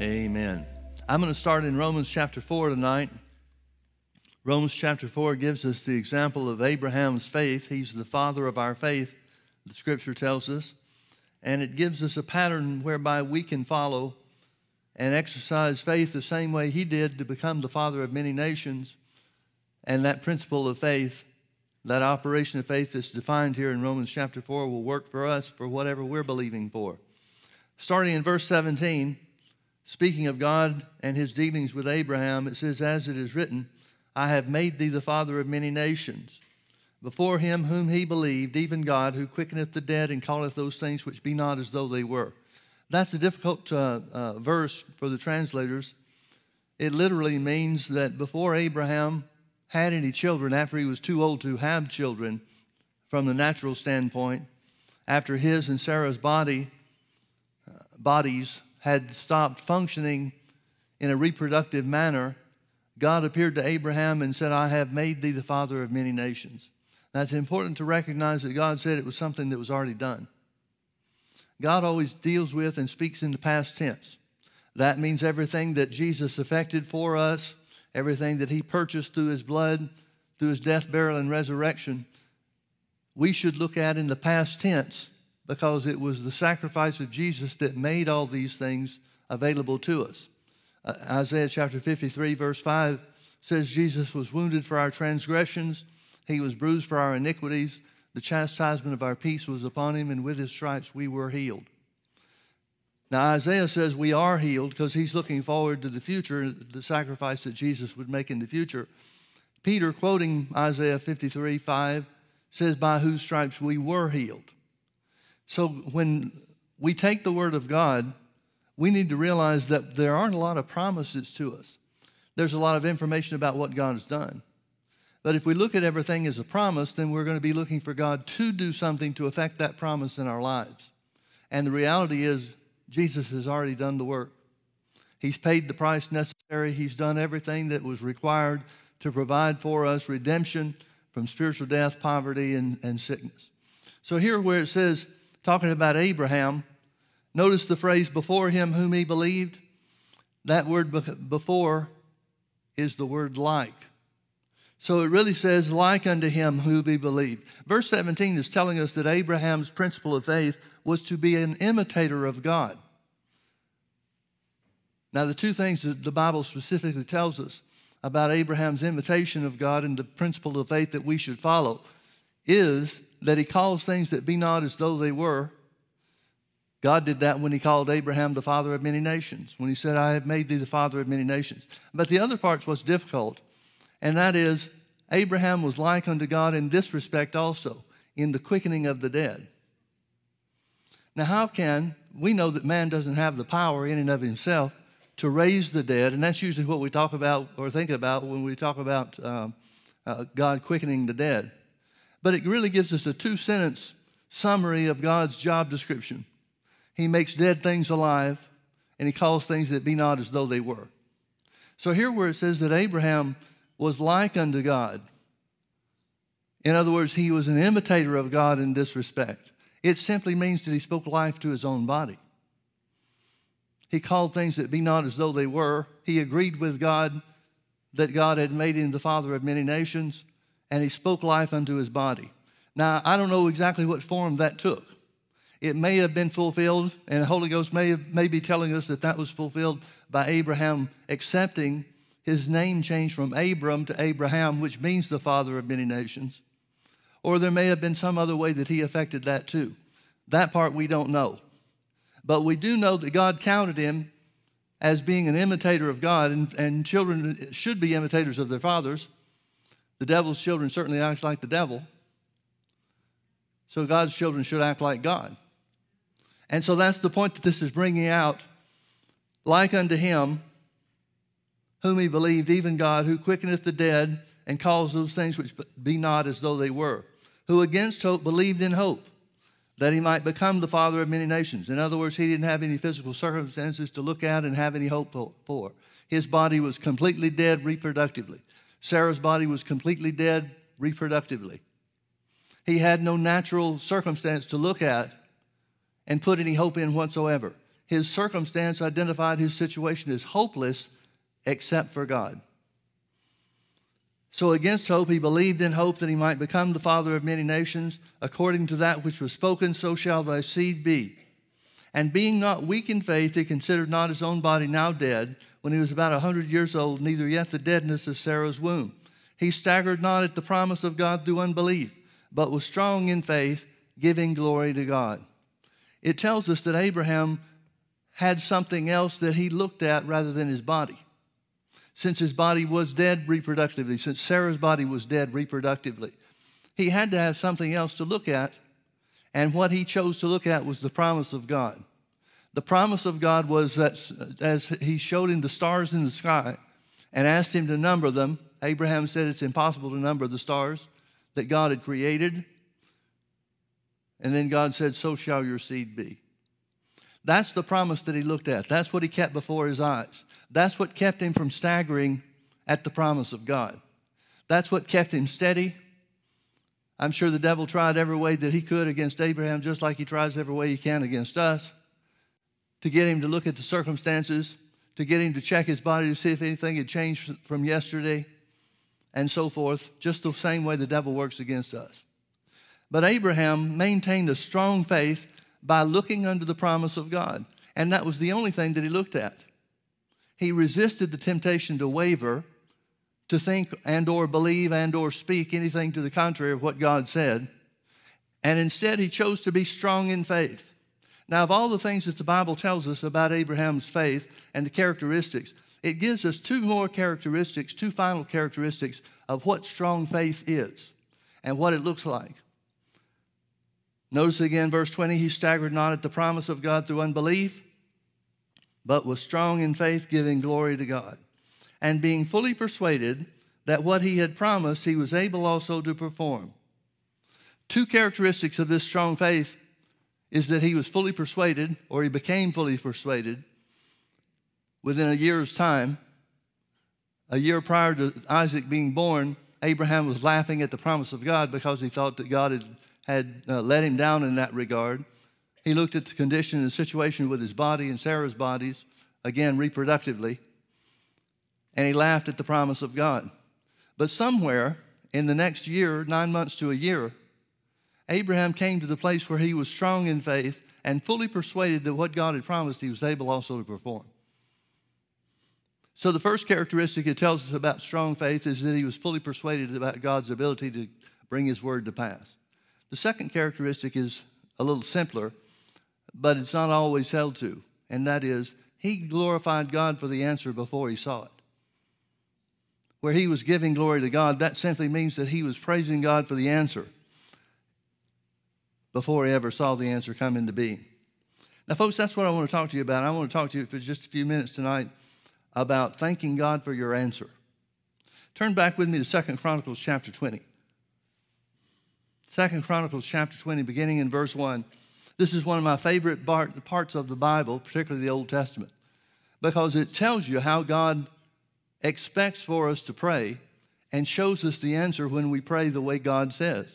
Amen. I'm going to start in Romans chapter 4 tonight. Romans chapter 4 gives us the example of Abraham's faith. He's the father of our faith, the scripture tells us. And it gives us a pattern whereby we can follow and exercise faith the same way he did to become the father of many nations. And that principle of faith, that operation of faith that's defined here in Romans chapter 4, will work for us for whatever we're believing for. Starting in verse 17, speaking of God and his dealings with Abraham, it says, As it is written, I have made thee the father of many nations. Before him whom he believed, even God, who quickeneth the dead and calleth those things which be not as though they were. That's a difficult uh, uh, verse for the translators. It literally means that before Abraham had any children, after he was too old to have children, from the natural standpoint, after his and Sarah's body uh, bodies had stopped functioning in a reproductive manner, God appeared to Abraham and said, I have made thee the father of many nations. Now, it's important to recognize that God said it was something that was already done. God always deals with and speaks in the past tense. That means everything that Jesus effected for us, everything that he purchased through his blood, through his death, burial, and resurrection, we should look at in the past tense because it was the sacrifice of Jesus that made all these things available to us. Uh, Isaiah chapter 53, verse 5 says, Jesus was wounded for our transgressions, he was bruised for our iniquities. The chastisement of our peace was upon him, and with his stripes we were healed. Now, Isaiah says we are healed because he's looking forward to the future, the sacrifice that Jesus would make in the future. Peter, quoting Isaiah 53 5, says, By whose stripes we were healed. So when we take the word of God, we need to realize that there aren't a lot of promises to us. There's a lot of information about what God has done. But if we look at everything as a promise, then we're going to be looking for God to do something to affect that promise in our lives. And the reality is, Jesus has already done the work. He's paid the price necessary, He's done everything that was required to provide for us redemption from spiritual death, poverty, and, and sickness. So, here where it says, talking about Abraham, notice the phrase before him whom he believed. That word before is the word like. So it really says, like unto him who be believed. Verse 17 is telling us that Abraham's principle of faith was to be an imitator of God. Now, the two things that the Bible specifically tells us about Abraham's imitation of God and the principle of faith that we should follow is that he calls things that be not as though they were. God did that when he called Abraham the father of many nations, when he said, I have made thee the father of many nations. But the other part's what's difficult and that is Abraham was like unto God in this respect also, in the quickening of the dead. Now, how can we know that man doesn't have the power in and of himself to raise the dead? And that's usually what we talk about or think about when we talk about um, uh, God quickening the dead. But it really gives us a two sentence summary of God's job description. He makes dead things alive, and he calls things that be not as though they were. So, here where it says that Abraham was like unto God. In other words, he was an imitator of God in this respect. It simply means that he spoke life to his own body. He called things that be not as though they were. He agreed with God that God had made him the father of many nations, and he spoke life unto his body. Now, I don't know exactly what form that took. It may have been fulfilled, and the Holy Ghost may, have, may be telling us that that was fulfilled by Abraham accepting his name changed from Abram to Abraham, which means the father of many nations. Or there may have been some other way that he affected that too. That part we don't know. But we do know that God counted him as being an imitator of God, and, and children should be imitators of their fathers. The devil's children certainly act like the devil. So God's children should act like God. And so that's the point that this is bringing out. Like unto him, whom he believed, even God, who quickeneth the dead and calls those things which be not as though they were, who against hope believed in hope that he might become the father of many nations. In other words, he didn't have any physical circumstances to look at and have any hope for. His body was completely dead reproductively. Sarah's body was completely dead reproductively. He had no natural circumstance to look at and put any hope in whatsoever. his circumstance identified his situation as hopeless except for God. So, against hope, he believed in hope that he might become the father of many nations. According to that which was spoken, so shall thy seed be. And being not weak in faith, he considered not his own body now dead, when he was about a hundred years old, neither yet the deadness of Sarah's womb. He staggered not at the promise of God through unbelief, but was strong in faith, giving glory to God. It tells us that Abraham had something else that he looked at rather than his body since his body was dead reproductively, since Sarah's body was dead reproductively. He had to have something else to look at, and what he chose to look at was the promise of God. The promise of God was that as he showed him the stars in the sky and asked him to number them, Abraham said it's impossible to number the stars that God had created. And then God said, So shall your seed be. That's the promise that he looked at. That's what he kept before his eyes. That's what kept him from staggering at the promise of God. That's what kept him steady. I'm sure the devil tried every way that he could against Abraham, just like he tries every way he can against us, to get him to look at the circumstances, to get him to check his body to see if anything had changed from yesterday, and so forth, just the same way the devil works against us. But Abraham maintained a strong faith by looking under the promise of God. And that was the only thing that he looked at. He resisted the temptation to waver, to think and or believe and or speak anything to the contrary of what God said. And instead he chose to be strong in faith. Now, of all the things that the Bible tells us about Abraham's faith and the characteristics, it gives us two more characteristics, two final characteristics of what strong faith is and what it looks like. Notice again, verse 20, he staggered not at the promise of God through unbelief, but was strong in faith, giving glory to God. And being fully persuaded that what he had promised, he was able also to perform. Two characteristics of this strong faith is that he was fully persuaded, or he became fully persuaded within a year's time. A year prior to Isaac being born, Abraham was laughing at the promise of God because he thought that God had, had uh, let him down in that regard. He looked at the condition and situation with his body and Sarah's bodies, again, reproductively, and he laughed at the promise of God. But somewhere in the next year, nine months to a year, Abraham came to the place where he was strong in faith and fully persuaded that what God had promised he was able also to perform. So, the first characteristic it tells us about strong faith is that he was fully persuaded about God's ability to bring his word to pass. The second characteristic is a little simpler but it's not always held to, and that is he glorified God for the answer before he saw it. Where he was giving glory to God, that simply means that he was praising God for the answer before he ever saw the answer come into being. Now, folks, that's what I want to talk to you about. I want to talk to you for just a few minutes tonight about thanking God for your answer. Turn back with me to Second Chronicles chapter 20. Second Chronicles chapter 20, beginning in verse 1. This is one of my favorite parts of the Bible, particularly the Old Testament, because it tells you how God expects for us to pray and shows us the answer when we pray the way God says,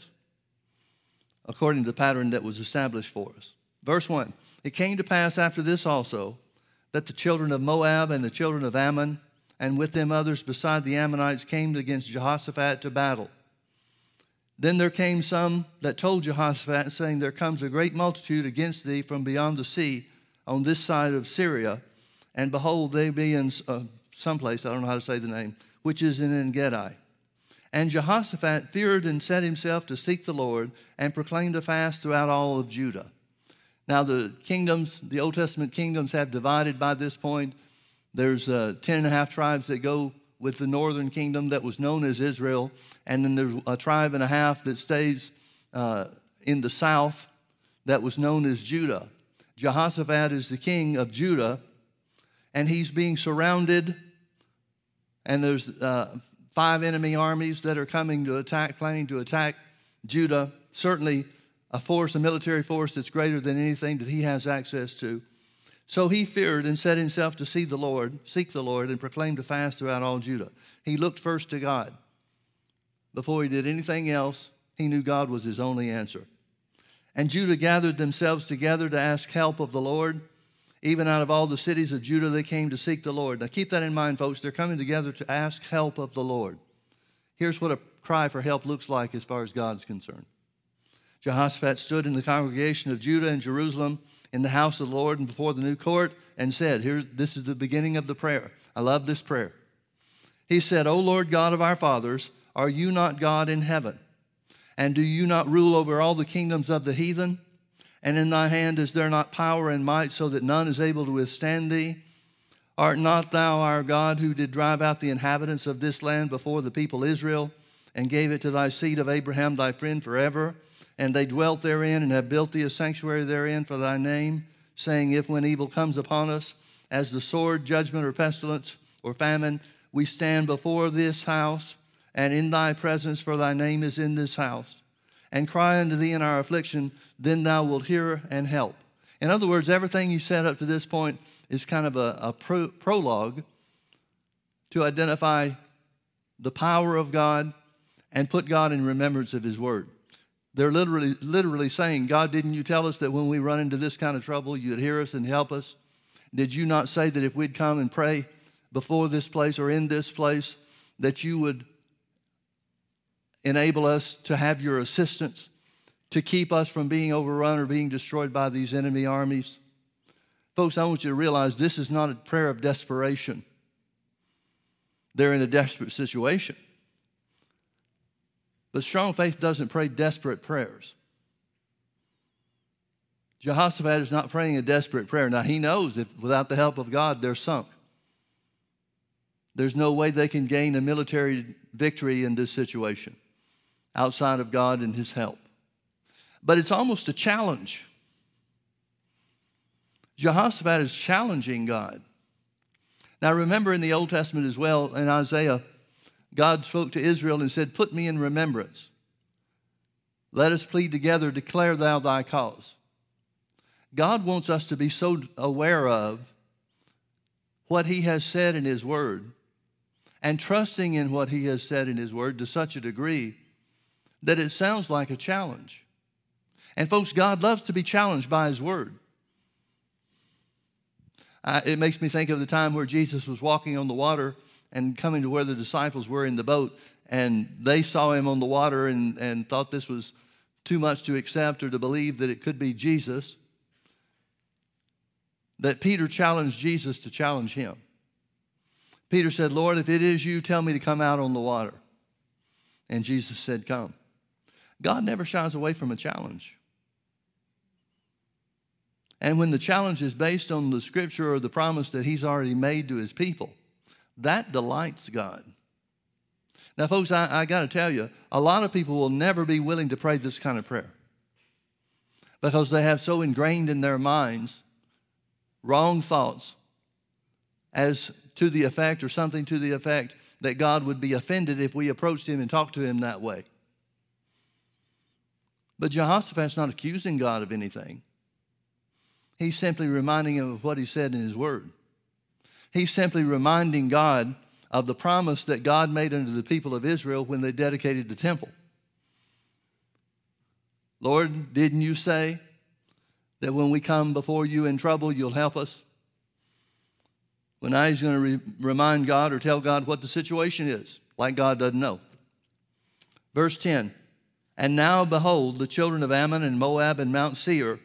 according to the pattern that was established for us. Verse 1 It came to pass after this also that the children of Moab and the children of Ammon, and with them others beside the Ammonites, came against Jehoshaphat to battle. Then there came some that told Jehoshaphat, saying, There comes a great multitude against thee from beyond the sea on this side of Syria. And behold, they be in uh, someplace, I don't know how to say the name, which is in En Gedi. And Jehoshaphat feared and set himself to seek the Lord and proclaimed a fast throughout all of Judah. Now, the kingdoms, the Old Testament kingdoms have divided by this point. There's uh, ten and a half tribes that go with the northern kingdom that was known as Israel, and then there's a tribe and a half that stays uh, in the south that was known as Judah. Jehoshaphat is the king of Judah, and he's being surrounded, and there's uh, five enemy armies that are coming to attack, planning to attack Judah. Certainly, a force, a military force that's greater than anything that he has access to. So he feared and set himself to see the Lord, seek the Lord, and proclaim a fast throughout all Judah. He looked first to God. Before he did anything else, he knew God was his only answer. And Judah gathered themselves together to ask help of the Lord. Even out of all the cities of Judah, they came to seek the Lord. Now keep that in mind, folks. They're coming together to ask help of the Lord. Here's what a cry for help looks like as far as God's concerned. Jehoshaphat stood in the congregation of Judah and Jerusalem in the house of the Lord and before the new court and said, Here, this is the beginning of the prayer. I love this prayer. He said, O Lord God of our fathers, are you not God in heaven? And do you not rule over all the kingdoms of the heathen? And in thy hand is there not power and might so that none is able to withstand thee? Art not thou our God who did drive out the inhabitants of this land before the people Israel and gave it to thy seed of Abraham thy friend forever? And they dwelt therein and have built thee a sanctuary therein for thy name, saying, If when evil comes upon us, as the sword, judgment, or pestilence, or famine, we stand before this house and in thy presence, for thy name is in this house and cry unto thee in our affliction, then thou wilt hear and help. In other words, everything you said up to this point is kind of a, a pro- prologue to identify the power of God and put God in remembrance of his word. They're literally, literally saying, God, didn't you tell us that when we run into this kind of trouble, you'd hear us and help us? Did you not say that if we'd come and pray before this place or in this place, that you would enable us to have your assistance to keep us from being overrun or being destroyed by these enemy armies. Folks, I want you to realize this is not a prayer of desperation. They're in a desperate situation. But strong faith doesn't pray desperate prayers. Jehoshaphat is not praying a desperate prayer. Now, he knows that without the help of God, they're sunk. There's no way they can gain a military victory in this situation outside of God and His help. But it's almost a challenge. Jehoshaphat is challenging God. Now, remember in the Old Testament as well, in Isaiah, God spoke to Israel and said, Put me in remembrance. Let us plead together, declare thou thy cause. God wants us to be so aware of what He has said in His Word and trusting in what He has said in His Word to such a degree that it sounds like a challenge. And folks, God loves to be challenged by His Word. Uh, it makes me think of the time where Jesus was walking on the water and coming to where the disciples were in the boat, and they saw him on the water and, and thought this was too much to accept or to believe that it could be Jesus. That Peter challenged Jesus to challenge him. Peter said, Lord, if it is you, tell me to come out on the water. And Jesus said, Come. God never shies away from a challenge. And when the challenge is based on the scripture or the promise that He's already made to His people, that delights God. Now, folks, I, I got to tell you, a lot of people will never be willing to pray this kind of prayer because they have so ingrained in their minds wrong thoughts as to the effect or something to the effect that God would be offended if we approached Him and talked to Him that way. But Jehoshaphat's not accusing God of anything. He's simply reminding him of what he said in his word. He's simply reminding God of the promise that God made unto the people of Israel when they dedicated the temple. Lord, didn't you say that when we come before you in trouble, you'll help us? Well, he's going to re- remind God or tell God what the situation is, like God doesn't know. Verse 10 and now, behold, the children of Ammon and Moab and Mount Seir,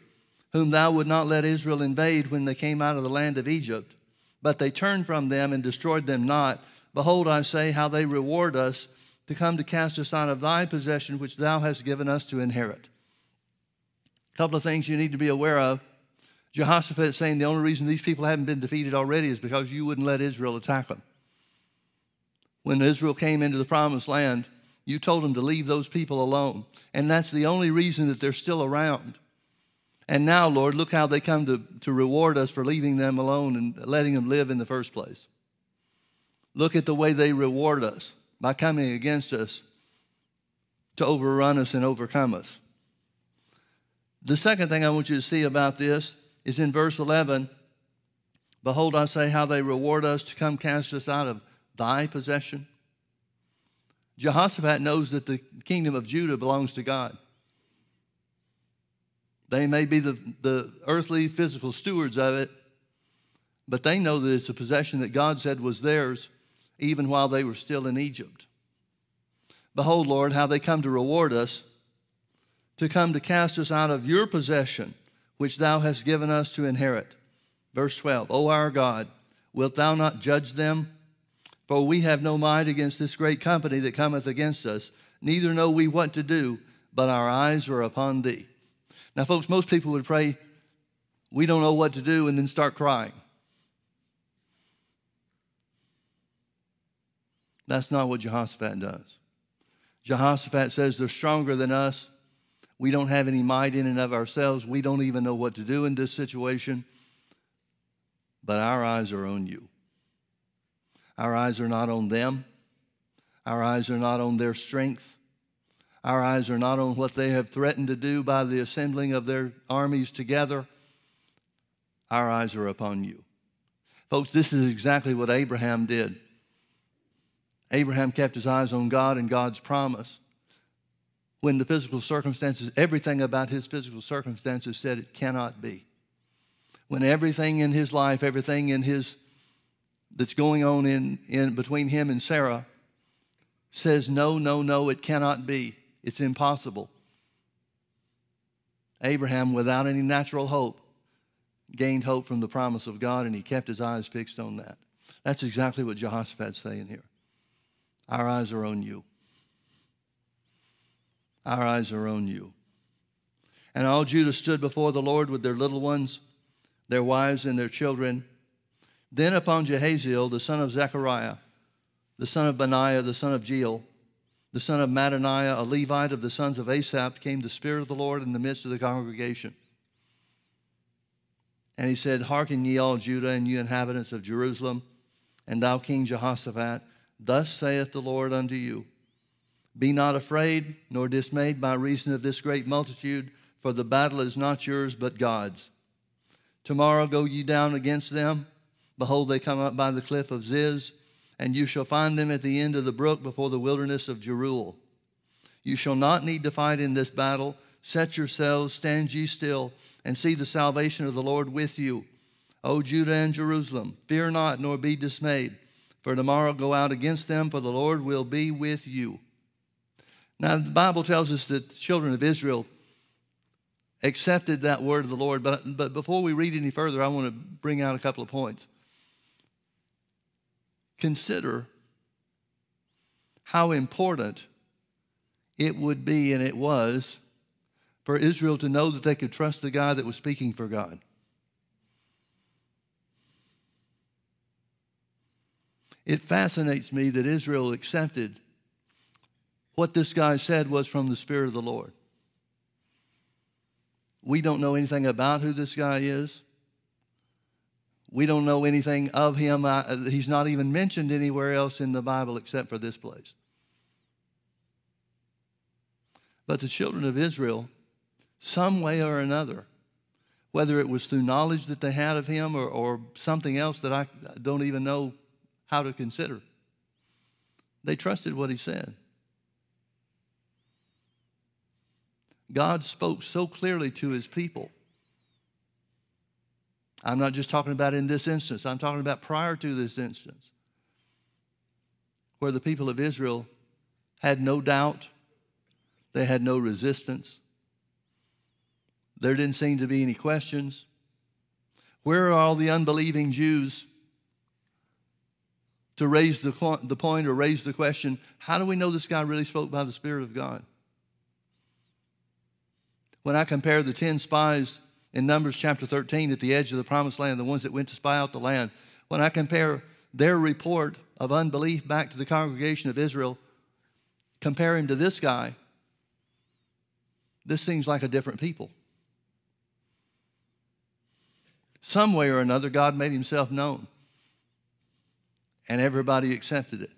whom thou would not let Israel invade when they came out of the land of Egypt, but they turned from them and destroyed them not. Behold, I say, how they reward us to come to cast us out of thy possession, which thou hast given us to inherit. A couple of things you need to be aware of. Jehoshaphat is saying the only reason these people haven't been defeated already is because you wouldn't let Israel attack them. When Israel came into the promised land, you told them to leave those people alone. And that's the only reason that they're still around. And now, Lord, look how they come to, to reward us for leaving them alone and letting them live in the first place. Look at the way they reward us by coming against us to overrun us and overcome us. The second thing I want you to see about this is in verse 11 Behold, I say how they reward us to come cast us out of thy possession. Jehoshaphat knows that the kingdom of Judah belongs to God. They may be the, the earthly, physical stewards of it, but they know that it's a possession that God said was theirs even while they were still in Egypt. Behold, Lord, how they come to reward us, to come to cast us out of your possession, which thou hast given us to inherit. Verse 12, O our God, wilt thou not judge them? For we have no might against this great company that cometh against us, neither know we what to do, but our eyes are upon thee. Now, folks, most people would pray, we don't know what to do, and then start crying. That's not what Jehoshaphat does. Jehoshaphat says they're stronger than us. We don't have any might in and of ourselves. We don't even know what to do in this situation. But our eyes are on you. Our eyes are not on them. Our eyes are not on their strength. Our eyes are not on what they have threatened to do by the assembling of their armies together. Our eyes are upon you. Folks, this is exactly what Abraham did. Abraham kept his eyes on God and God's promise. When the physical circumstances, everything about his physical circumstances said it cannot be. When everything in his life, everything in his that's going on in, in between him and Sarah says, no, no, no, it cannot be. It's impossible. Abraham, without any natural hope, gained hope from the promise of God, and he kept his eyes fixed on that. That's exactly what Jehoshaphat's saying here. Our eyes are on you. Our eyes are on you. And all Judah stood before the Lord with their little ones, their wives, and their children. Then upon Jahaziel, the son of Zechariah, the son of Benaiah, the son of Jeiel, the son of Mattaniah, a Levite of the sons of Asaph, came the Spirit of the Lord in the midst of the congregation. And he said, Hearken ye all Judah and you inhabitants of Jerusalem, and thou King Jehoshaphat, Thus saith the Lord unto you Be not afraid nor dismayed by reason of this great multitude, for the battle is not yours but God's. Tomorrow go ye down against them. Behold, they come up by the cliff of Ziz, and you shall find them at the end of the brook before the wilderness of Jeruel. You shall not need to fight in this battle. Set yourselves, stand ye still, and see the salvation of the Lord with you. O Judah and Jerusalem, fear not, nor be dismayed. For tomorrow go out against them, for the Lord will be with you. Now, the Bible tells us that the children of Israel accepted that word of the Lord. But, but before we read any further, I want to bring out a couple of points. Consider how important it would be, and it was, for Israel to know that they could trust the guy that was speaking for God. It fascinates me that Israel accepted what this guy said was from the Spirit of the Lord. We don't know anything about who this guy is. We don't know anything of him. he's not even mentioned anywhere else in the Bible except for this place. But the children of Israel, some way or another, whether it was through knowledge that they had of him or, or something else that I don't even know how to consider. They trusted what he said. God spoke so clearly to his people. I'm not just talking about in this instance, I'm talking about prior to this instance, where the people of Israel had no doubt, they had no resistance, there didn't seem to be any questions. Where are all the unbelieving Jews to raise the, the point or raise the question how do we know this guy really spoke by the Spirit of God? When I compare the 10 spies in Numbers chapter 13 at the edge of the promised land, the ones that went to spy out the land, when I compare their report of unbelief back to the congregation of Israel, compare him to this guy, this seems like a different people. Some way or another, God made himself known and everybody accepted it.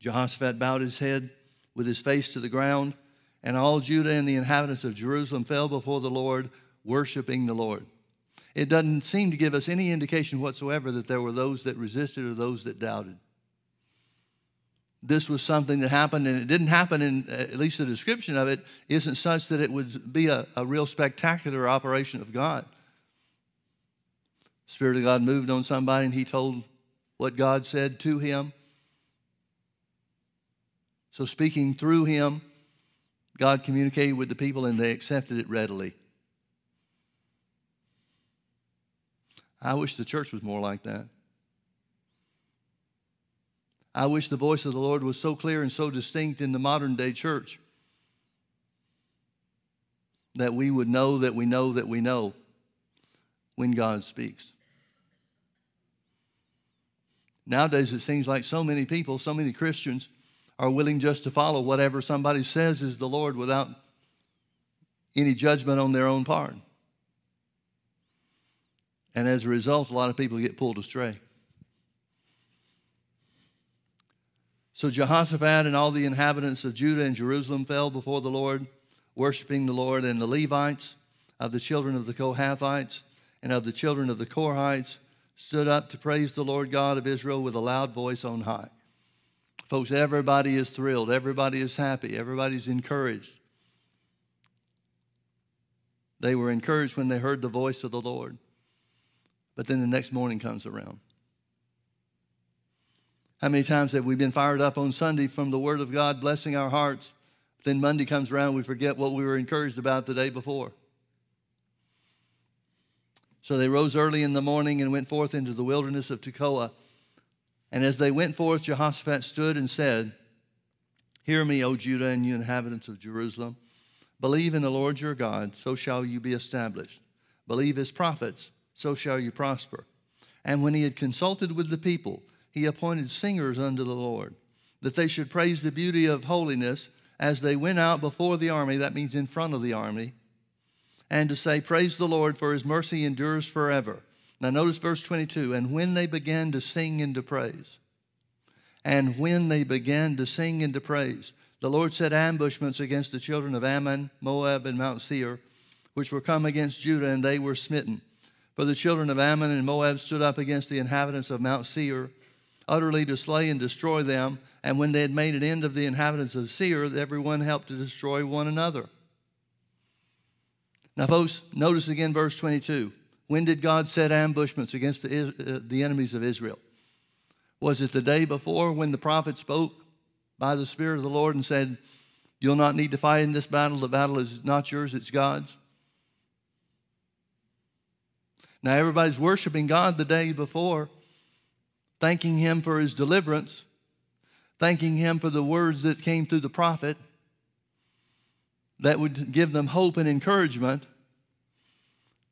Jehoshaphat bowed his head with his face to the ground, and all Judah and the inhabitants of Jerusalem fell before the Lord, worshiping the Lord. It doesn't seem to give us any indication whatsoever that there were those that resisted or those that doubted. This was something that happened, and it didn't happen in, at least the description of it, isn't such that it would be a, a real spectacular operation of God. Spirit of God moved on somebody and he told what God said to him. So, speaking through him, God communicated with the people and they accepted it readily. I wish the church was more like that. I wish the voice of the Lord was so clear and so distinct in the modern day church that we would know that we know that we know when God speaks. Nowadays, it seems like so many people, so many Christians, are willing just to follow whatever somebody says is the Lord without any judgment on their own part. And as a result, a lot of people get pulled astray. So Jehoshaphat and all the inhabitants of Judah and Jerusalem fell before the Lord, worshiping the Lord, and the Levites of the children of the Kohathites and of the children of the Korhites stood up to praise the Lord God of Israel with a loud voice on high. Folks, everybody is thrilled, everybody is happy, everybody's encouraged. They were encouraged when they heard the voice of the Lord. But then the next morning comes around. How many times have we been fired up on Sunday from the Word of God blessing our hearts? Then Monday comes around, we forget what we were encouraged about the day before. So they rose early in the morning and went forth into the wilderness of Tekoa. And as they went forth, Jehoshaphat stood and said, Hear me, O Judah and you inhabitants of Jerusalem. Believe in the Lord your God, so shall you be established. Believe his prophets so shall you prosper. And when he had consulted with the people, he appointed singers unto the Lord, that they should praise the beauty of holiness as they went out before the army, that means in front of the army, and to say, Praise the Lord, for his mercy endures forever. Now, notice verse 22 and when they began to sing and to praise, and when they began to sing and to praise, the Lord set ambushments against the children of Ammon, Moab, and Mount Seir, which were come against Judah, and they were smitten. For the children of Ammon and Moab stood up against the inhabitants of Mount Seir, utterly to slay and destroy them. And when they had made an end of the inhabitants of Seir, everyone helped to destroy one another. Now, folks, notice again verse 22. When did God set ambushments against the, uh, the enemies of Israel? Was it the day before when the prophet spoke by the Spirit of the Lord and said, You'll not need to fight in this battle. The battle is not yours, it's God's. Now, everybody's worshiping God the day before, thanking Him for His deliverance, thanking Him for the words that came through the prophet that would give them hope and encouragement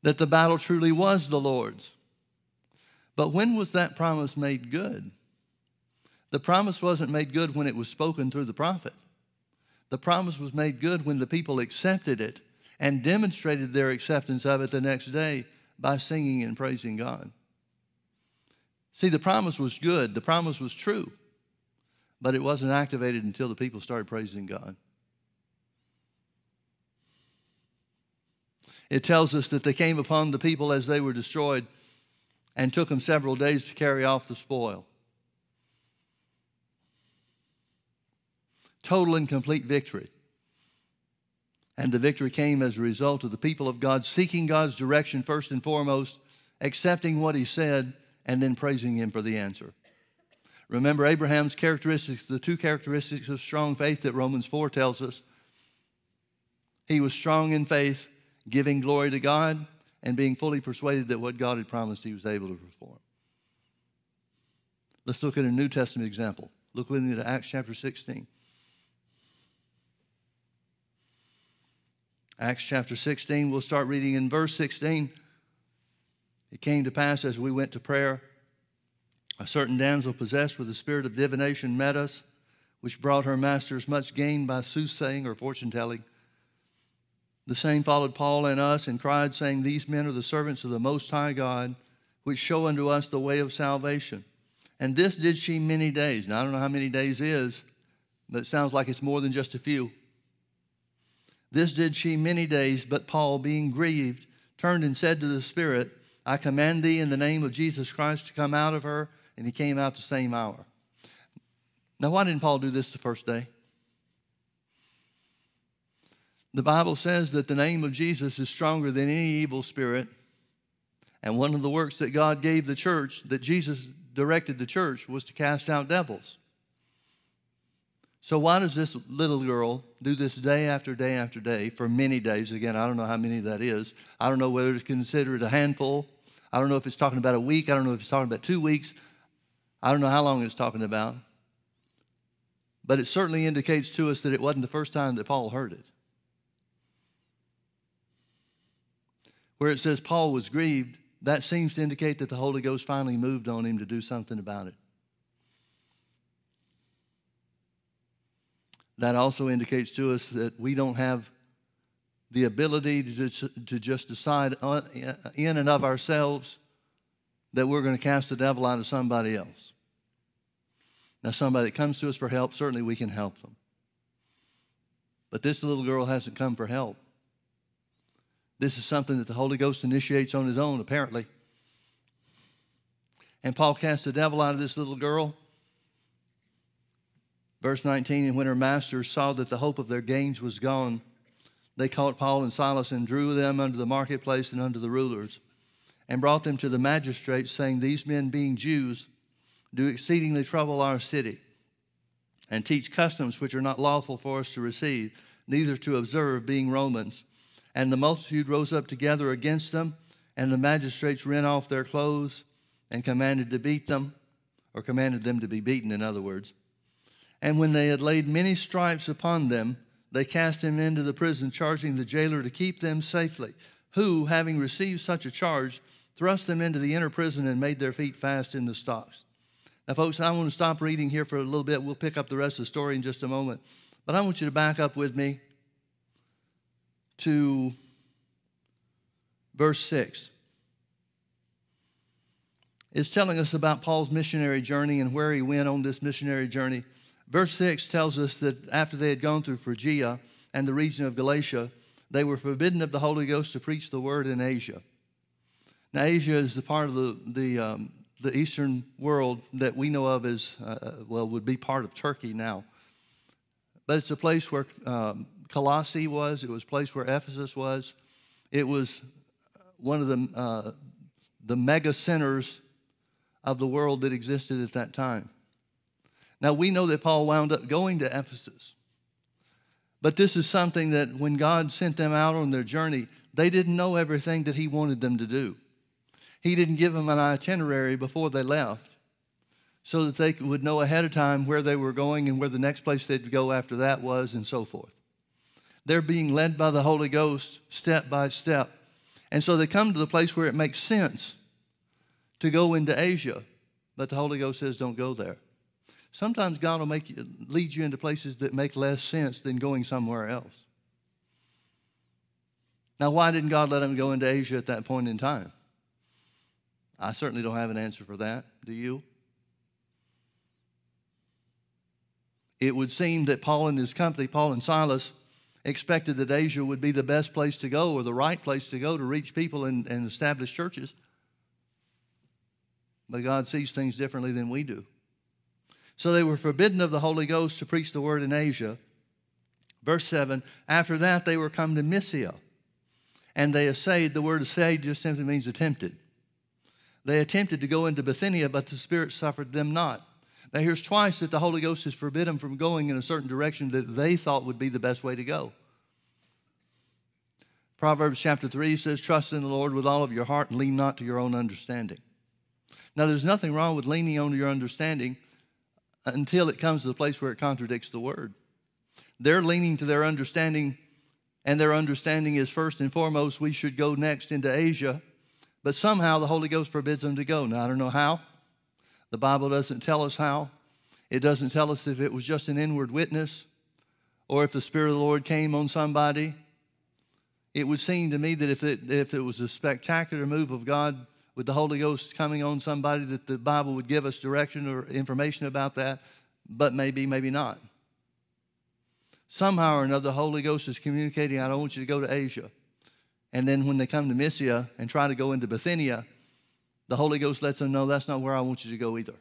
that the battle truly was the Lord's. But when was that promise made good? The promise wasn't made good when it was spoken through the prophet. The promise was made good when the people accepted it and demonstrated their acceptance of it the next day by singing and praising God. See, the promise was good, the promise was true, but it wasn't activated until the people started praising God. It tells us that they came upon the people as they were destroyed and took them several days to carry off the spoil. Total and complete victory. And the victory came as a result of the people of God seeking God's direction first and foremost, accepting what he said, and then praising him for the answer. Remember Abraham's characteristics, the two characteristics of strong faith that Romans 4 tells us. He was strong in faith, giving glory to God, and being fully persuaded that what God had promised he was able to perform. Let's look at a New Testament example. Look with me to Acts chapter 16. Acts chapter 16, we'll start reading in verse 16. It came to pass as we went to prayer, a certain damsel possessed with the spirit of divination met us, which brought her masters much gain by soothsaying or fortune telling. The same followed Paul and us and cried, saying, These men are the servants of the Most High God, which show unto us the way of salvation. And this did she many days. Now, I don't know how many days is, but it sounds like it's more than just a few. This did she many days, but Paul, being grieved, turned and said to the Spirit, I command thee in the name of Jesus Christ to come out of her. And he came out the same hour. Now, why didn't Paul do this the first day? The Bible says that the name of Jesus is stronger than any evil spirit, And one of the works that God gave the church, that Jesus directed the church, was to cast out devils. So, why does this little girl do this day after day after day for many days? Again, I don't know how many that is. I don't know whether to consider it a handful. I don't know if it's talking about a week. I don't know if it's talking about two weeks. I don't know how long it's talking about. But it certainly indicates to us that it wasn't the first time that Paul heard it. Where it says Paul was grieved, that seems to indicate that the Holy Ghost finally moved on him to do something about it. that also indicates to us that we don't have the ability to just, to just decide in and of ourselves that we're going to cast the devil out of somebody else. Now, somebody that comes to us for help, certainly we can help them. But this little girl hasn't come for help. This is something that the Holy Ghost initiates on his own, apparently. And Paul cast the devil out of this little girl Verse 19, and when her masters saw that the hope of their gains was gone, they caught Paul and Silas and drew them unto the marketplace and unto the rulers, and brought them to the magistrates, saying, These men, being Jews, do exceedingly trouble our city, and teach customs which are not lawful for us to receive, neither to observe, being Romans. And the multitude rose up together against them, and the magistrates rent off their clothes and commanded to beat them, or commanded them to be beaten, in other words. And when they had laid many stripes upon them, they cast him into the prison, charging the jailer to keep them safely, who, having received such a charge, thrust them into the inner prison and made their feet fast in the stocks. Now, folks, I want to stop reading here for a little bit. We'll pick up the rest of the story in just a moment. But I want you to back up with me to verse 6. It's telling us about Paul's missionary journey and where he went on this missionary journey. Verse 6 tells us that after they had gone through Phrygia and the region of Galatia, they were forbidden of the Holy Ghost to preach the word in Asia. Now, Asia is the part of the, the, um, the eastern world that we know of as, uh, well, would be part of Turkey now. But it's a place where um, Colossae was, it was a place where Ephesus was. It was one of the, uh, the mega centers of the world that existed at that time. Now, we know that Paul wound up going to Ephesus. But this is something that when God sent them out on their journey, they didn't know everything that He wanted them to do. He didn't give them an itinerary before they left so that they would know ahead of time where they were going and where the next place they'd go after that was and so forth. They're being led by the Holy Ghost step by step. And so they come to the place where it makes sense to go into Asia, but the Holy Ghost says, don't go there. Sometimes God will make you, lead you into places that make less sense than going somewhere else. Now, why didn't God let him go into Asia at that point in time? I certainly don't have an answer for that. Do you? It would seem that Paul and his company, Paul and Silas, expected that Asia would be the best place to go or the right place to go to reach people and, and establish churches. But God sees things differently than we do. So they were forbidden of the Holy Ghost to preach the word in Asia. Verse 7 After that, they were come to Mysia. And they essayed, the word essayed just simply means attempted. They attempted to go into Bithynia, but the Spirit suffered them not. Now, here's twice that the Holy Ghost has forbidden them from going in a certain direction that they thought would be the best way to go. Proverbs chapter 3 says, Trust in the Lord with all of your heart and lean not to your own understanding. Now, there's nothing wrong with leaning on your understanding until it comes to the place where it contradicts the word. They're leaning to their understanding, and their understanding is first and foremost, we should go next into Asia. But somehow the Holy Ghost forbids them to go. Now, I don't know how. The Bible doesn't tell us how. It doesn't tell us if it was just an inward witness or if the Spirit of the Lord came on somebody. It would seem to me that if it, if it was a spectacular move of God, with the Holy Ghost coming on somebody that the Bible would give us direction or information about that, but maybe, maybe not. Somehow or another, the Holy Ghost is communicating, I don't want you to go to Asia. And then when they come to Mysia and try to go into Bithynia, the Holy Ghost lets them know that's not where I want you to go either.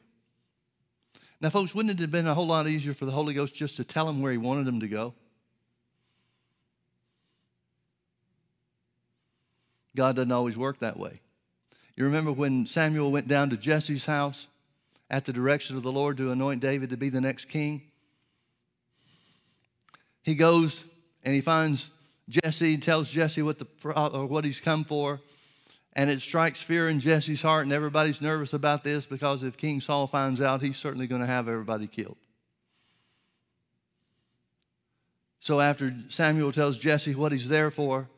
Now, folks, wouldn't it have been a whole lot easier for the Holy Ghost just to tell them where He wanted them to go? God doesn't always work that way. You remember when Samuel went down to Jesse's house at the direction of the Lord to anoint David to be the next king? He goes and he finds Jesse tells Jesse what, the, what he's come for. And it strikes fear in Jesse's heart, and everybody's nervous about this because if King Saul finds out, he's certainly going to have everybody killed. So after Samuel tells Jesse what he's there for,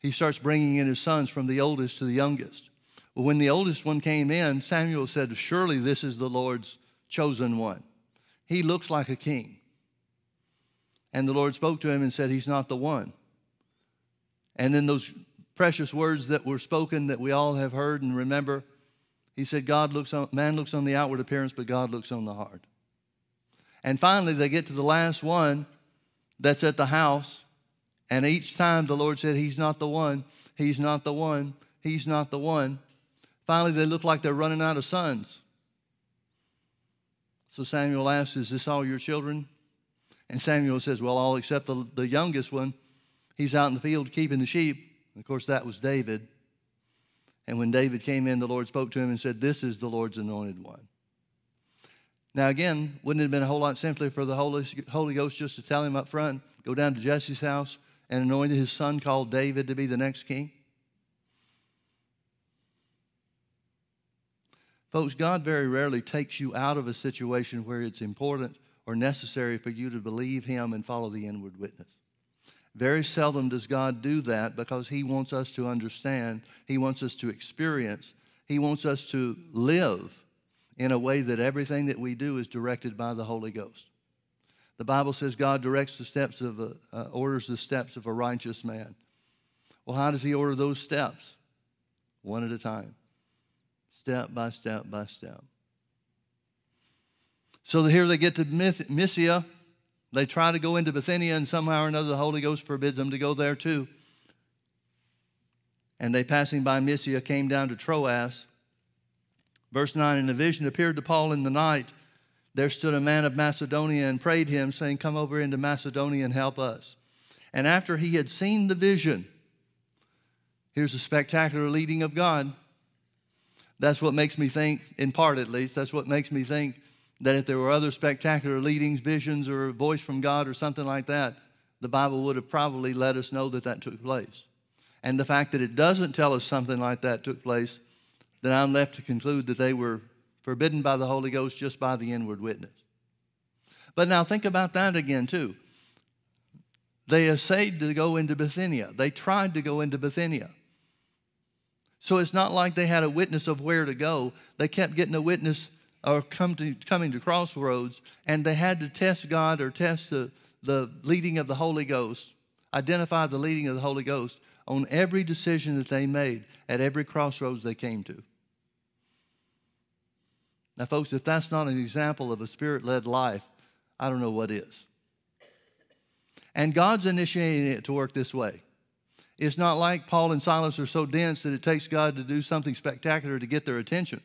he starts bringing in his sons from the oldest to the youngest. Well, when the oldest one came in, Samuel said, Surely this is the Lord's chosen one. He looks like a king. And the Lord spoke to him and said, He's not the one. And then those precious words that were spoken that we all have heard and remember, he said, God looks on, man looks on the outward appearance, but God looks on the heart. And finally, they get to the last one that's at the house. And each time the Lord said, He's not the one, He's not the one, He's not the one. Finally, they look like they're running out of sons. So Samuel asks, Is this all your children? And Samuel says, Well, all except the, the youngest one. He's out in the field keeping the sheep. Of course, that was David. And when David came in, the Lord spoke to him and said, This is the Lord's anointed one. Now, again, wouldn't it have been a whole lot simpler for the Holy, Holy Ghost just to tell him up front, go down to Jesse's house and anoint his son called David to be the next king? Folks, God very rarely takes you out of a situation where it's important or necessary for you to believe Him and follow the inward witness. Very seldom does God do that because He wants us to understand, He wants us to experience, He wants us to live in a way that everything that we do is directed by the Holy Ghost. The Bible says God directs the steps of, a, uh, orders the steps of a righteous man. Well, how does He order those steps? One at a time, step by step by step. So here they get to Mysia. They try to go into Bithynia, and somehow or another the Holy Ghost forbids them to go there too. And they, passing by Mysia, came down to Troas. Verse 9 In a vision appeared to Paul in the night. There stood a man of Macedonia and prayed him, saying, Come over into Macedonia and help us. And after he had seen the vision, here's a spectacular leading of God. That's what makes me think, in part at least, that's what makes me think that if there were other spectacular leadings, visions, or a voice from God or something like that, the Bible would have probably let us know that that took place. And the fact that it doesn't tell us something like that took place, then I'm left to conclude that they were forbidden by the Holy Ghost just by the inward witness. But now think about that again, too. They essayed to go into Bithynia, they tried to go into Bithynia. So it's not like they had a witness of where to go. They kept getting a witness or come to, coming to crossroads, and they had to test God or test the, the leading of the Holy Ghost, identify the leading of the Holy Ghost on every decision that they made at every crossroads they came to. Now, folks, if that's not an example of a spirit led life, I don't know what is. And God's initiating it to work this way. It's not like Paul and Silas are so dense that it takes God to do something spectacular to get their attention.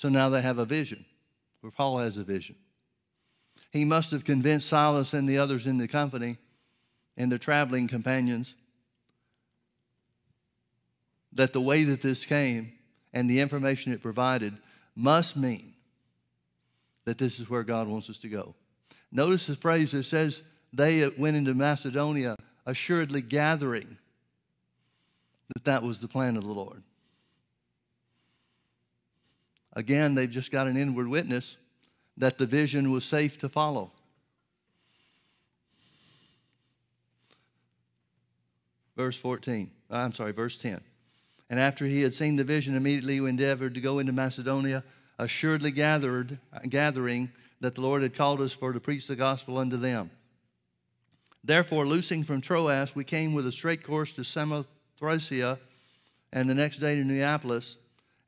So now they have a vision, where Paul has a vision. He must have convinced Silas and the others in the company and their traveling companions that the way that this came and the information it provided must mean that this is where God wants us to go. Notice the phrase that says they went into Macedonia assuredly gathering that that was the plan of the Lord. Again, they've just got an inward witness that the vision was safe to follow. Verse 14, uh, I'm sorry, verse 10. And after he had seen the vision, immediately he endeavored to go into Macedonia, assuredly gathered, gathering that the Lord had called us for to preach the gospel unto them. Therefore, loosing from Troas, we came with a straight course to Samothracia, and the next day to Neapolis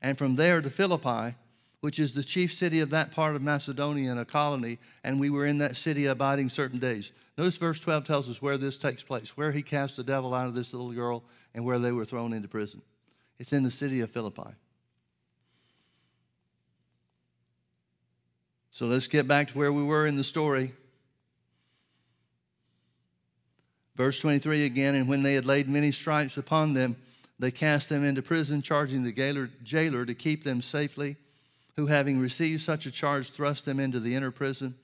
and from there to Philippi, which is the chief city of that part of Macedonia and a colony, and we were in that city abiding certain days. Notice verse 12 tells us where this takes place, where he cast the devil out of this little girl, and where they were thrown into prison. It's in the city of Philippi. So let's get back to where we were in the story. Verse 23 again, and when they had laid many stripes upon them, they cast them into prison, charging the jailer, to keep them safely, who, having received such a charge, thrust them into the inner prison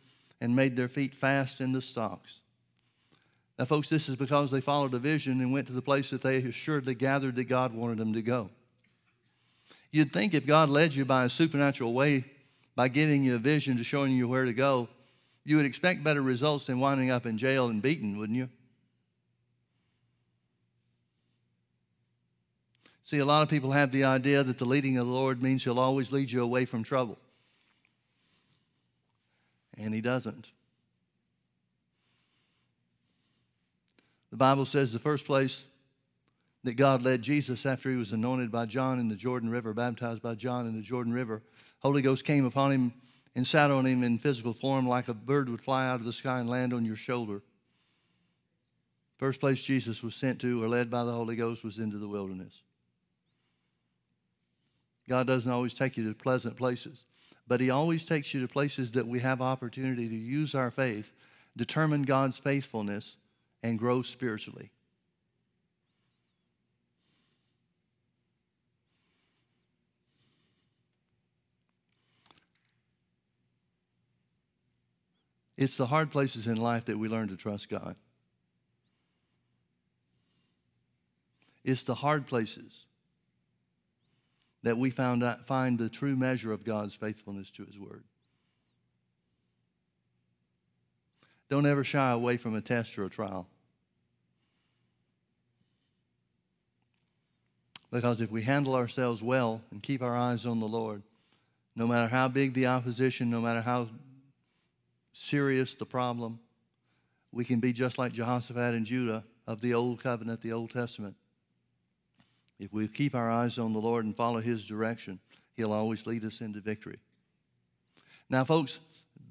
and made their feet fast in the stocks. Now, folks, this is because they followed a vision and went to the place that they assuredly gathered that God wanted them to go. You'd think if God led you by a supernatural way, by giving you a vision to showing you where to go, you would expect better results than winding up in jail and beaten, wouldn't you? See, a lot of people have the idea that the leading of the Lord means He'll always lead you away from trouble. And He doesn't. The Bible says the first place that God led Jesus after he was anointed by John in the Jordan River, baptized by John in the Jordan River, Holy Ghost came upon him and sat on him in physical form like a bird would fly out of the sky and land on your shoulder. First place Jesus was sent to or led by the Holy Ghost was into the wilderness. God doesn't always take you to pleasant places, but He always takes you to places that we have opportunity to use our faith, determine God's faithfulness, and grow spiritually. It's the hard places in life that we learn to trust God. It's the hard places that we found out, find the true measure of God's faithfulness to His Word. Don't ever shy away from a test or a trial. Because if we handle ourselves well and keep our eyes on the Lord, no matter how big the opposition, no matter how serious the problem, we can be just like Jehoshaphat and Judah of the Old Covenant, the Old Testament. If we keep our eyes on the Lord and follow His direction, He'll always lead us into victory. Now, folks,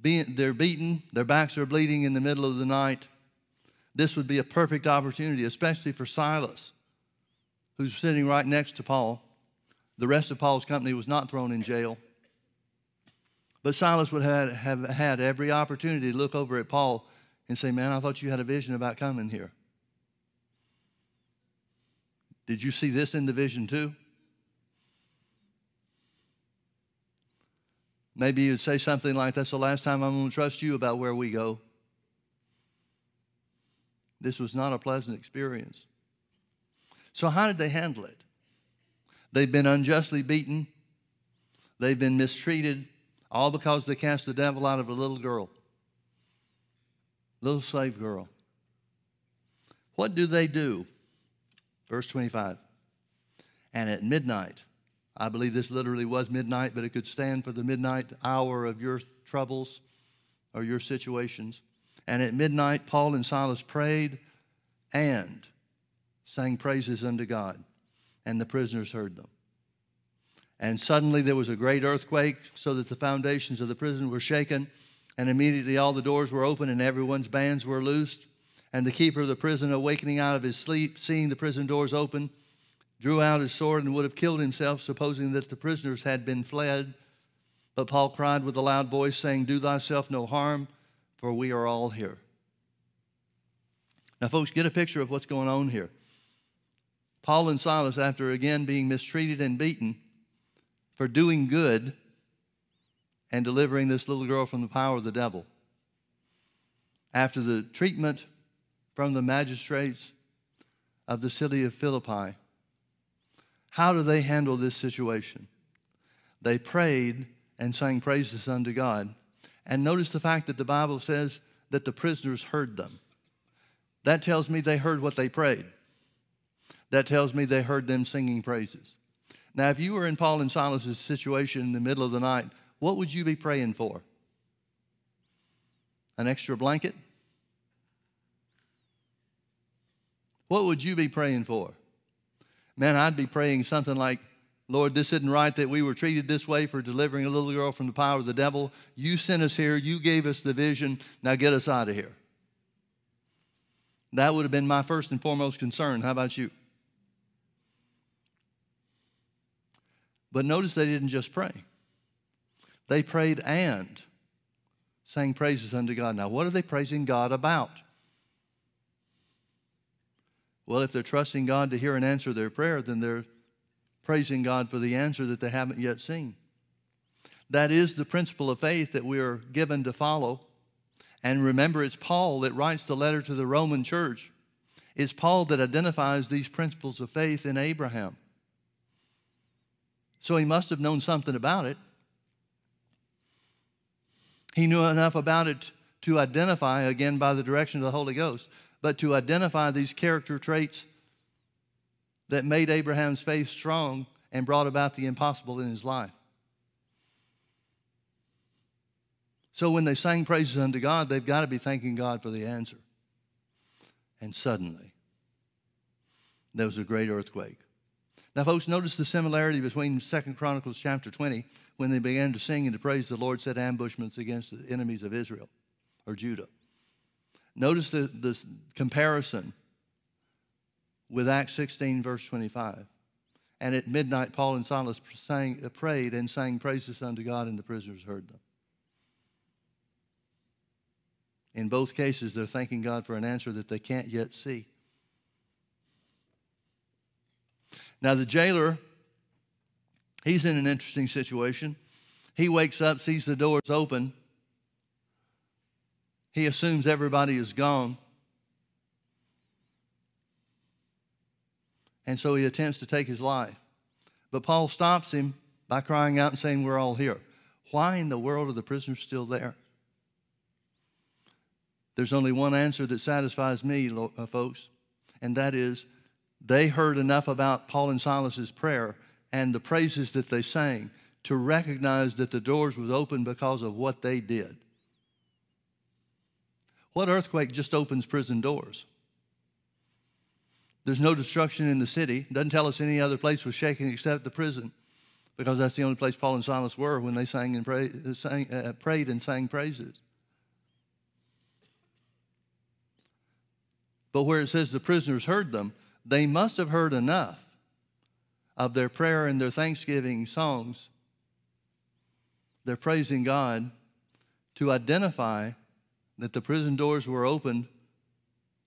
being, they're beaten, their backs are bleeding in the middle of the night. This would be a perfect opportunity, especially for Silas, who's sitting right next to Paul. The rest of Paul's company was not thrown in jail. But Silas would have, have had every opportunity to look over at Paul and say, Man, I thought you had a vision about coming here. Did you see this in the vision too? Maybe you'd say something like, That's the last time I'm going to trust you about where we go. This was not a pleasant experience. So, how did they handle it? They've been unjustly beaten, they've been mistreated, all because they cast the devil out of a little girl, little slave girl. What do they do? Verse 25. And at midnight, I believe this literally was midnight, but it could stand for the midnight hour of your troubles or your situations. And at midnight, Paul and Silas prayed and sang praises unto God, and the prisoners heard them. And suddenly there was a great earthquake, so that the foundations of the prison were shaken, and immediately all the doors were open, and everyone's bands were loosed. And the keeper of the prison, awakening out of his sleep, seeing the prison doors open, drew out his sword and would have killed himself, supposing that the prisoners had been fled. But Paul cried with a loud voice, saying, Do thyself no harm, for we are all here. Now, folks, get a picture of what's going on here. Paul and Silas, after again being mistreated and beaten for doing good and delivering this little girl from the power of the devil, after the treatment from the magistrates of the city of Philippi. How do they handle this situation? They prayed and sang praises unto God. And notice the fact that the Bible says that the prisoners heard them. That tells me they heard what they prayed. That tells me they heard them singing praises. Now, if you were in Paul and Silas's situation in the middle of the night, what would you be praying for? An extra blanket? What would you be praying for? Man, I'd be praying something like, Lord, this isn't right that we were treated this way for delivering a little girl from the power of the devil. You sent us here, you gave us the vision, now get us out of here. That would have been my first and foremost concern. How about you? But notice they didn't just pray, they prayed and sang praises unto God. Now, what are they praising God about? Well, if they're trusting God to hear and answer their prayer, then they're praising God for the answer that they haven't yet seen. That is the principle of faith that we are given to follow. And remember, it's Paul that writes the letter to the Roman church. It's Paul that identifies these principles of faith in Abraham. So he must have known something about it. He knew enough about it to identify, again, by the direction of the Holy Ghost, but to identify these character traits that made Abraham's faith strong and brought about the impossible in his life. So when they sang praises unto God, they've got to be thanking God for the answer. And suddenly, there was a great earthquake. Now, folks, notice the similarity between Second Chronicles chapter 20, when they began to sing and to praise the Lord, set ambushments against the enemies of Israel or Judah. Notice the, the comparison with Acts 16, verse 25. And at midnight, Paul and Silas sang, uh, prayed and sang praises unto God, and the prisoners heard them. In both cases, they're thanking God for an answer that they can't yet see. Now, the jailer, he's in an interesting situation. He wakes up, sees the doors open. He assumes everybody is gone. And so he attempts to take his life. But Paul stops him by crying out and saying, We're all here. Why in the world are the prisoners still there? There's only one answer that satisfies me, uh, folks, and that is they heard enough about Paul and Silas's prayer and the praises that they sang to recognize that the doors was open because of what they did. What earthquake just opens prison doors? There's no destruction in the city. Doesn't tell us any other place was shaking except the prison, because that's the only place Paul and Silas were when they sang and prayed, sang, uh, prayed and sang praises. But where it says the prisoners heard them, they must have heard enough of their prayer and their thanksgiving songs, their praising God, to identify that the prison doors were opened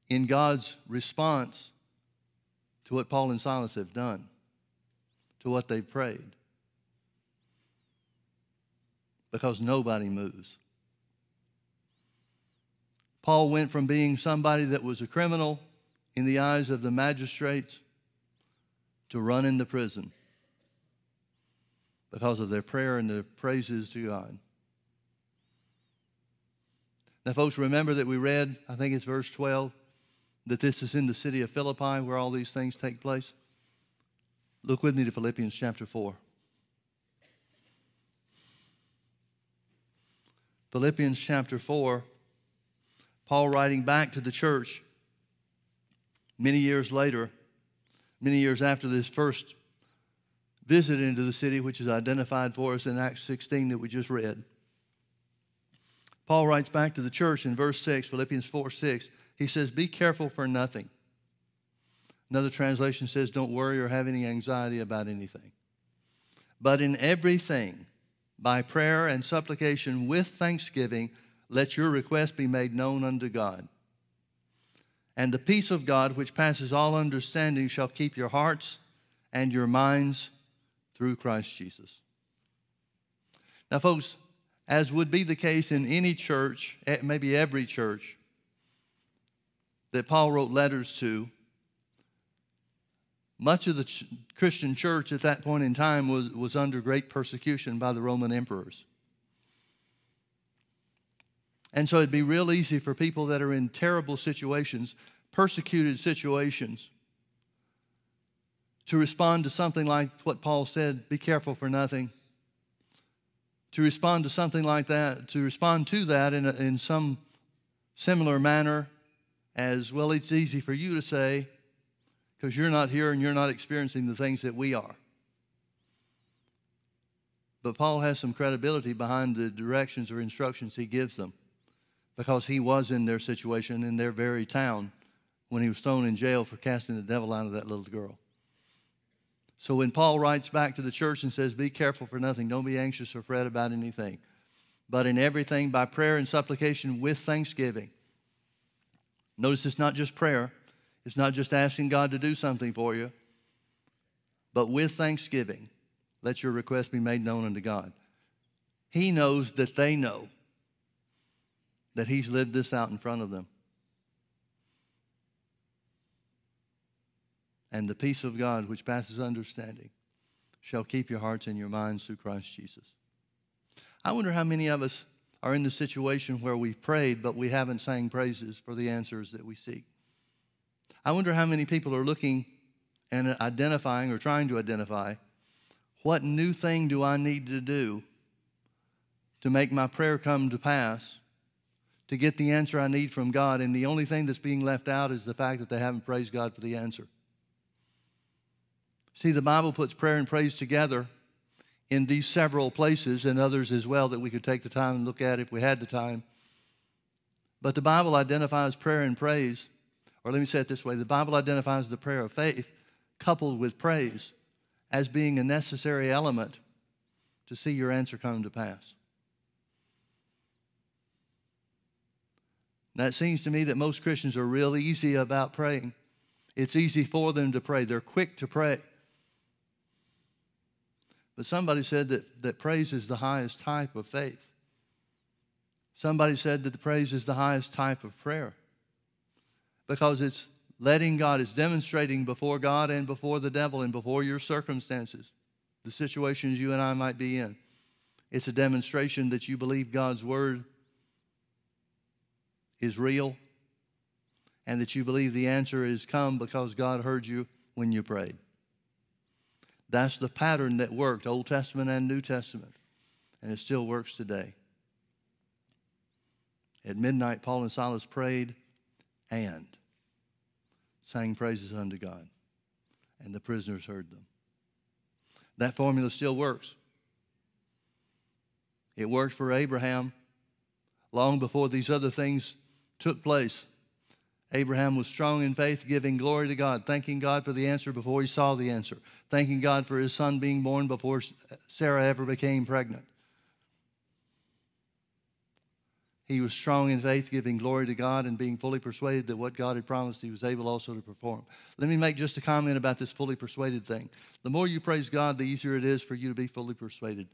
in God's response to what Paul and Silas have done, to what they prayed. Because nobody moves. Paul went from being somebody that was a criminal in the eyes of the magistrates to running the prison because of their prayer and their praises to God. Now, folks, remember that we read, I think it's verse 12, that this is in the city of Philippi where all these things take place. Look with me to Philippians chapter 4. Philippians chapter 4 Paul writing back to the church many years later, many years after this first visit into the city, which is identified for us in Acts 16 that we just read. Paul writes back to the church in verse 6, Philippians 4 6. He says, Be careful for nothing. Another translation says, Don't worry or have any anxiety about anything. But in everything, by prayer and supplication with thanksgiving, let your request be made known unto God. And the peace of God, which passes all understanding, shall keep your hearts and your minds through Christ Jesus. Now, folks, as would be the case in any church, eh, maybe every church, that Paul wrote letters to, much of the ch- Christian church at that point in time was, was under great persecution by the Roman emperors. And so it'd be real easy for people that are in terrible situations, persecuted situations, to respond to something like what Paul said be careful for nothing. To respond to something like that, to respond to that in, a, in some similar manner as well, it's easy for you to say because you're not here and you're not experiencing the things that we are. But Paul has some credibility behind the directions or instructions he gives them because he was in their situation in their very town when he was thrown in jail for casting the devil out of that little girl. So when Paul writes back to the church and says, Be careful for nothing, don't be anxious or fret about anything, but in everything by prayer and supplication with thanksgiving. Notice it's not just prayer, It's not just asking God to do something for you, but with thanksgiving, let your request be made known unto God. He knows that they know that He's lived this out in front of them. And the peace of God, which passes understanding, shall keep your hearts and your minds through Christ Jesus. I wonder how many of us are in the situation where we've prayed, but we haven't sang praises for the answers that we seek. I wonder how many people are looking and identifying or trying to identify what new thing do I need to do to make my prayer come to pass, to get the answer I need from God. And the only thing that's being left out is the fact that they haven't praised God for the answer. See, the Bible puts prayer and praise together in these several places and others as well that we could take the time and look at if we had the time. But the Bible identifies prayer and praise, or let me say it this way the Bible identifies the prayer of faith coupled with praise as being a necessary element to see your answer come to pass. Now, it seems to me that most Christians are real easy about praying. It's easy for them to pray, they're quick to pray. But somebody said that, that praise is the highest type of faith. Somebody said that the praise is the highest type of prayer because it's letting God, it's demonstrating before God and before the devil and before your circumstances, the situations you and I might be in. It's a demonstration that you believe God's word is real and that you believe the answer is come because God heard you when you prayed. That's the pattern that worked, Old Testament and New Testament, and it still works today. At midnight, Paul and Silas prayed and sang praises unto God, and the prisoners heard them. That formula still works. It worked for Abraham long before these other things took place. Abraham was strong in faith, giving glory to God, thanking God for the answer before he saw the answer, thanking God for his son being born before Sarah ever became pregnant. He was strong in faith, giving glory to God and being fully persuaded that what God had promised he was able also to perform. Let me make just a comment about this fully persuaded thing. The more you praise God, the easier it is for you to be fully persuaded.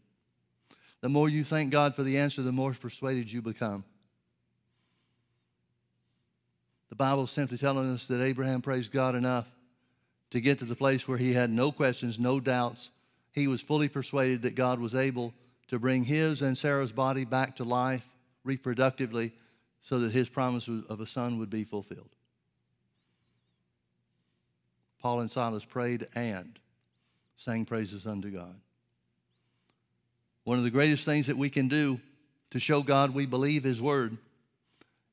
The more you thank God for the answer, the more persuaded you become. The Bible is simply telling us that Abraham praised God enough to get to the place where he had no questions, no doubts. He was fully persuaded that God was able to bring his and Sarah's body back to life reproductively so that his promise of a son would be fulfilled. Paul and Silas prayed and sang praises unto God. One of the greatest things that we can do to show God we believe his word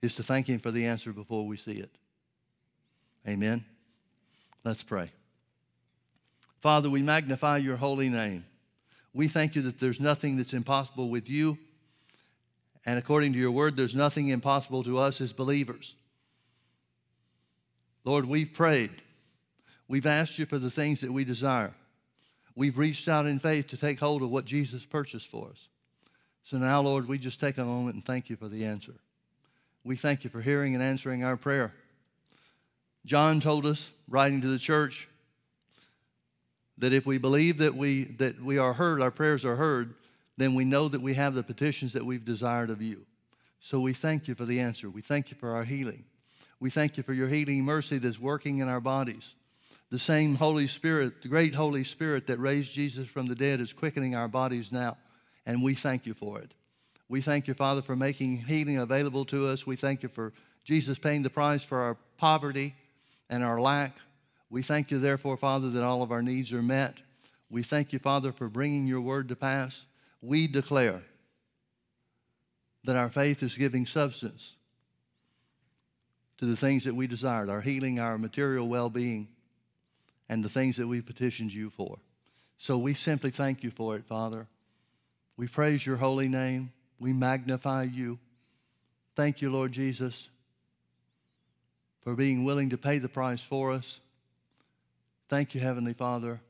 is to thank Him for the answer before we see it. Amen. Let's pray. Father, we magnify your holy name. We thank you that there's nothing that's impossible with you. And according to your word, there's nothing impossible to us as believers. Lord, we've prayed. We've asked you for the things that we desire. We've reached out in faith to take hold of what Jesus purchased for us. So now, Lord, we just take a moment and thank you for the answer we thank you for hearing and answering our prayer. John told us, writing to the church, that if we believe that we, that we are heard, our prayers are heard, then we know that we have the petitions that we've desired of you. So we thank you for the answer. We thank you for our healing. We thank you for your healing mercy that's working in our bodies. The same Holy Spirit, the great Holy Spirit that raised Jesus from the dead, is quickening our bodies now, and we thank you for it. We thank you, Father, for making healing available to us. We thank you for Jesus paying the price for our poverty and our lack. We thank you, therefore, Father, that all of our needs are met. We thank you, Father, for bringing your word to pass. We declare that our faith is giving substance to the things that we desired our healing, our material well being, and the things that we petitioned you for. So we simply thank you for it, Father. We praise your holy name. We magnify you. Thank you, Lord Jesus, for being willing to pay the price for us. Thank you, Heavenly Father,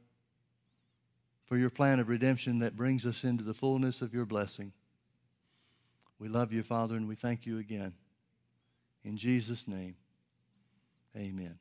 for your plan of redemption that brings us into the fullness of your blessing. We love you, Father, and we thank you again. In Jesus' name, amen.